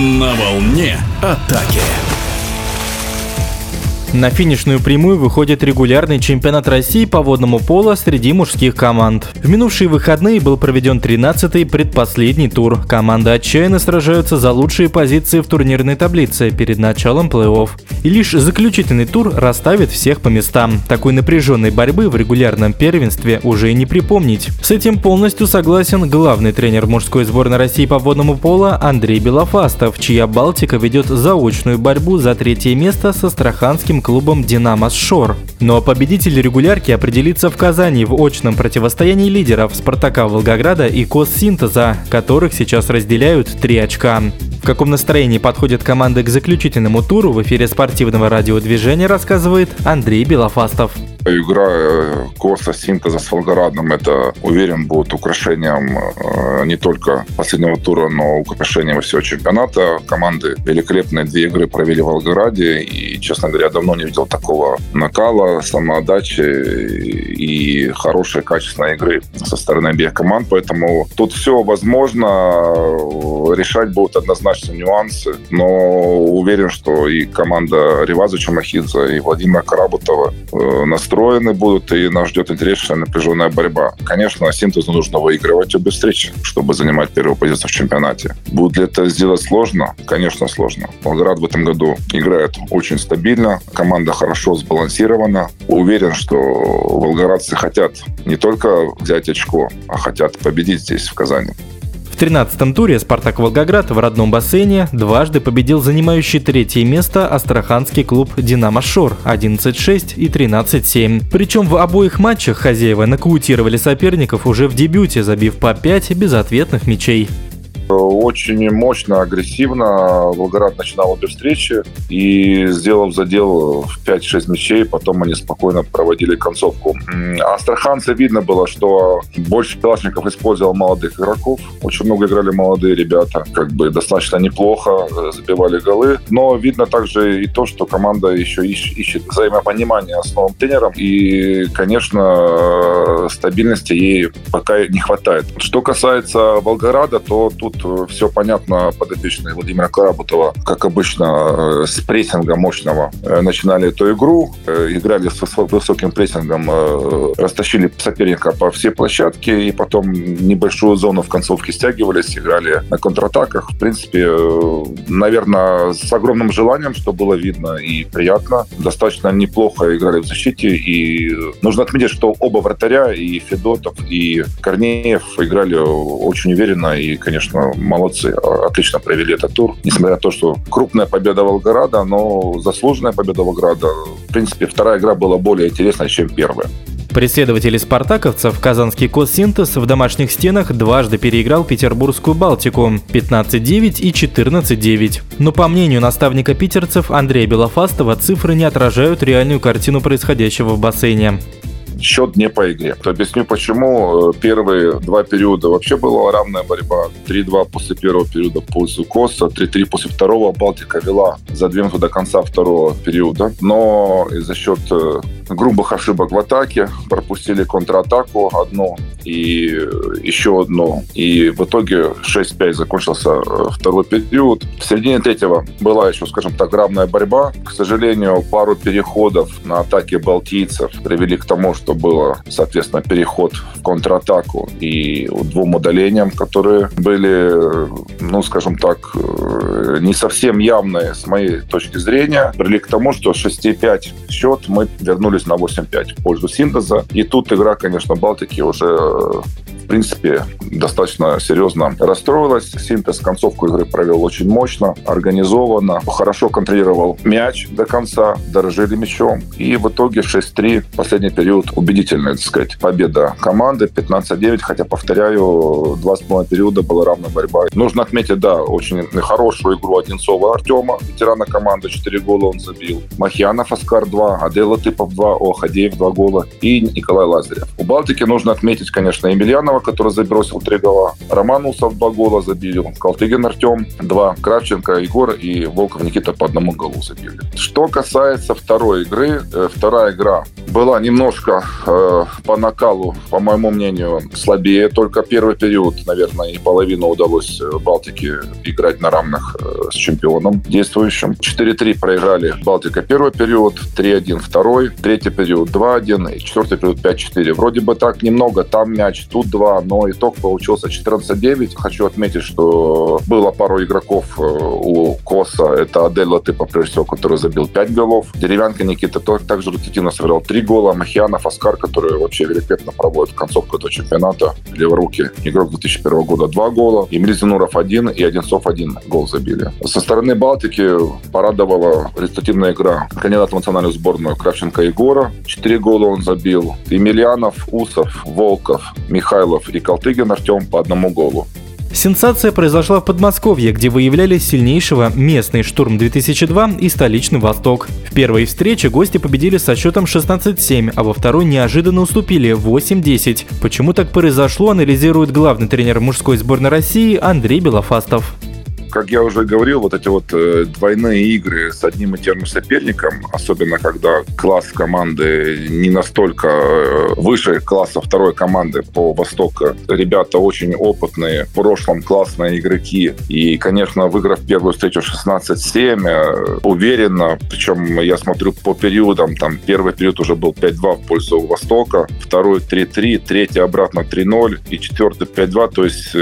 На волне атаки. На финишную прямую выходит регулярный чемпионат России по водному поло среди мужских команд. В минувшие выходные был проведен 13-й предпоследний тур. Команды отчаянно сражаются за лучшие позиции в турнирной таблице перед началом плей-офф. И лишь заключительный тур расставит всех по местам. Такой напряженной борьбы в регулярном первенстве уже и не припомнить. С этим полностью согласен главный тренер мужской сборной России по водному поло Андрей Белофастов, чья Балтика ведет заочную борьбу за третье место со Астраханским клубом «Динамо Шор». Но победитель регулярки определится в Казани в очном противостоянии лидеров «Спартака» Волгограда и «Коссинтеза», которых сейчас разделяют три очка. В каком настроении подходит команда к заключительному туру в эфире спортивного радиодвижения рассказывает Андрей Белофастов. Игра Коса Синтеза с Волгорадом, это, уверен, будет украшением э, не только последнего тура, но украшением всего чемпионата. Команды великолепные две игры провели в Волгораде, и, честно говоря, давно не видел такого накала, самоотдачи и хорошей, качественной игры со стороны обеих команд. Поэтому тут все возможно. Решать будут однозначно нюансы, но уверен, что и команда Реваза Чумахидзе, и Владимира Карабутова э, нас настроены будут, и нас ждет интересная напряженная борьба. Конечно, синтезу нужно выигрывать обе встречи, чтобы занимать первую позицию в чемпионате. Будет ли это сделать сложно? Конечно, сложно. Волгоград в этом году играет очень стабильно, команда хорошо сбалансирована. Уверен, что волгоградцы хотят не только взять очко, а хотят победить здесь, в Казани. 13-м туре «Спартак Волгоград» в родном бассейне дважды победил занимающий третье место астраханский клуб «Динамо Шор» 11-6 и 13-7. Причем в обоих матчах хозяева нокаутировали соперников уже в дебюте, забив по 5 безответных мячей. Очень мощно, агрессивно Волгоград начинал обе встречи и, сделав задел в 5-6 мячей, потом они спокойно проводили концовку. Астраханцы видно было, что больше Калашников использовал молодых игроков. Очень много играли молодые ребята. Как бы достаточно неплохо э, забивали голы. Но видно также и то, что команда еще ищет взаимопонимание с новым тренером. И, конечно, стабильности ей пока не хватает. Что касается Волгограда, то тут Э, все понятно подопечные Владимира Карабутова, как обычно, э, с прессинга мощного э, начинали эту игру, играли с высоким прессингом, растащили соперника по всей площадке, и потом небольшую зону в концовке стягивались, играли на контратаках. В принципе, наверное, с огромным желанием, что было видно и приятно. Достаточно неплохо играли в защите, и нужно отметить, что оба вратаря, и Федотов, и Корнеев играли очень уверенно, и, конечно, молодцы, отлично провели этот тур. Несмотря на то, что крупная победа Волгограда, но заслуженная победа Волгограда. В принципе, вторая игра была более интересной, чем первая. Преследователи спартаковцев казанский Коссинтез в домашних стенах дважды переиграл петербургскую Балтику 15-9 и 14-9. Но по мнению наставника питерцев Андрея Белофастова, цифры не отражают реальную картину происходящего в бассейне счет не по игре. Объясню почему. Первые два периода вообще была равная борьба. 3-2 после первого периода пользу Коса, 3-3 после второго Балтика вела за две до конца второго периода. Но за счет э, грубых ошибок в атаке пропустили контратаку одну и еще одну. И в итоге 6-5 закончился э, второй период. В середине третьего была еще, скажем так, равная борьба. К сожалению, пару переходов на атаке балтийцев привели к тому, что было, соответственно, переход в контратаку и двум удалениям, которые были, ну, скажем так, э, не совсем явные с моей точки зрения, привели к тому, что 6-5 счет мы вернулись на 8-5 в пользу синтеза. И тут игра, конечно, Балтики уже в принципе, достаточно серьезно расстроилась. Синтез концовку игры провел очень мощно, организованно, хорошо контролировал мяч до конца, дорожили мячом. И в итоге 6-3 последний период убедительная, так сказать, победа команды 15-9, хотя, повторяю, два с половиной периода была равная борьба. Нужно отметить, да, очень хорошую игру Одинцова Артема, ветерана команды, 4 гола он забил. Махьянов Оскар 2, Адела Тыпов 2, Охадеев 2 гола и Николай Лазарев. У Балтики нужно отметить, конечно, Емельянова, который забросил три гола. Роман Усов два гола забил. Калтыгин Артем два. Кравченко Егор и Волков Никита по одному голу забили. Что касается второй игры, э, вторая игра была немножко э, по накалу, по моему мнению, слабее. Только первый период, наверное, и половину удалось э, Балтике играть на равных э, с чемпионом действующим. 4-3 проиграли Балтика первый период, 3-1 второй, третий период 2-1 и четвертый период 5-4. Вроде бы так немного, там мяч, тут 2, но итог получился 14-9. Хочу отметить, что было пару игроков э, у Коса. Это Адель Латыпа, прежде всего, который забил 5 голов. Деревянка Никита также рутинно сыграл 3 гола. Махианов Оскар, который вообще великолепно проводит концовку этого чемпионата. Леворуки. Игрок 2001 года 2 гола. Эмиль Зинуров 1 и Одинцов 1 гол забили. Со стороны Балтики порадовала результативная игра кандидата в национальную сборную Кравченко Егора. 4 гола он забил. Емельянов, Усов, Волков, Михайлов и Калтыгин Артем по одному голу. Сенсация произошла в Подмосковье, где выявляли сильнейшего местный «Штурм-2002» и столичный «Восток». В первой встрече гости победили со счетом 16-7, а во второй неожиданно уступили 8-10. Почему так произошло, анализирует главный тренер мужской сборной России Андрей Белофастов как я уже говорил, вот эти вот э, двойные игры с одним и тем же соперником, особенно когда класс команды не настолько э, выше класса второй команды по Востоку. Ребята очень опытные, в прошлом классные игроки. И, конечно, выиграв первую встречу 16-7, э, уверенно, причем я смотрю по периодам, там первый период уже был 5-2 в пользу Востока, второй 3-3, третий обратно 3-0 и четвертый 5-2, то есть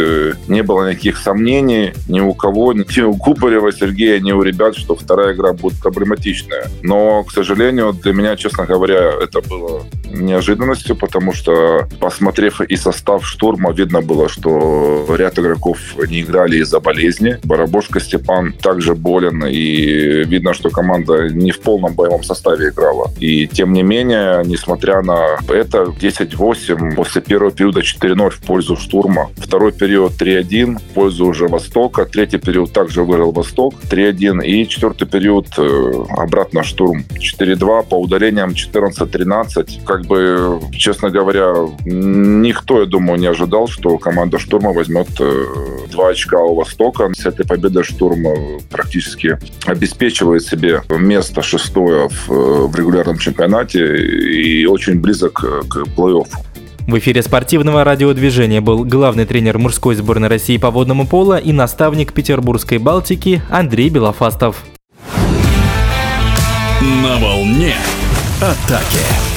не было никаких сомнений ни у кого того, ни у Купарева, Сергея, ни у ребят, что вторая игра будет проблематичная. Но, к сожалению, для меня, честно говоря, это было неожиданностью, потому что, посмотрев и состав штурма, видно было, что ряд игроков не играли из-за болезни. Барабошка Степан также болен, и видно, что команда не в полном боевом составе играла. И тем не менее, несмотря на это, 10-8 после первого периода 4-0 в пользу штурма. Второй период 3-1 в пользу уже Востока. Третий период также выиграл Восток 3-1. И четвертый период э, обратно штурм 4-2 по удалениям 14-13. Как бы, честно говоря, никто, я думаю, не ожидал, что команда штурма возьмет э, два очка у Востока. С этой победой штурм практически обеспечивает себе место шестое в, в регулярном чемпионате и очень близок к плей-оффу. В эфире спортивного радиодвижения был главный тренер мужской сборной России по водному полу и наставник Петербургской Балтики Андрей Белофастов. На волне атаки.